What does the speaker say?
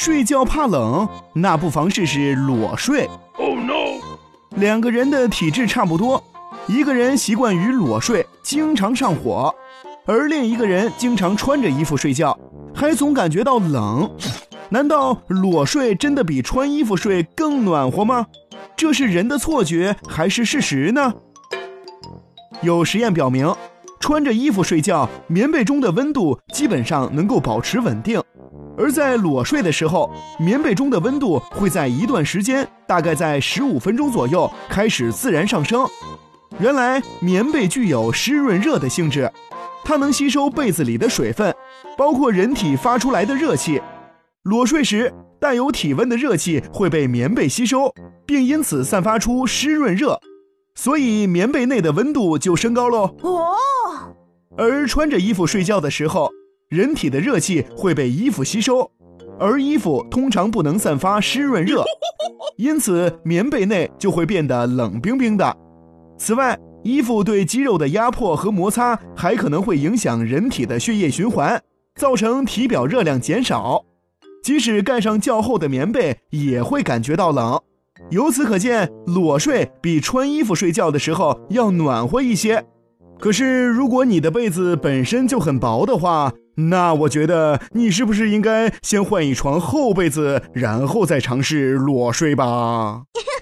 睡觉怕冷，那不妨试试裸睡。Oh no！两个人的体质差不多，一个人习惯于裸睡，经常上火，而另一个人经常穿着衣服睡觉，还总感觉到冷。难道裸睡真的比穿衣服睡更暖和吗？这是人的错觉还是事实呢？有实验表明，穿着衣服睡觉，棉被中的温度基本上能够保持稳定；而在裸睡的时候，棉被中的温度会在一段时间，大概在十五分钟左右开始自然上升。原来，棉被具有湿润热的性质，它能吸收被子里的水分，包括人体发出来的热气。裸睡时，带有体温的热气会被棉被吸收，并因此散发出湿润热，所以棉被内的温度就升高喽。哦。而穿着衣服睡觉的时候，人体的热气会被衣服吸收，而衣服通常不能散发湿润热，因此棉被内就会变得冷冰冰的。此外，衣服对肌肉的压迫和摩擦还可能会影响人体的血液循环，造成体表热量减少。即使盖上较厚的棉被，也会感觉到冷。由此可见，裸睡比穿衣服睡觉的时候要暖和一些。可是，如果你的被子本身就很薄的话，那我觉得你是不是应该先换一床厚被子，然后再尝试裸睡吧？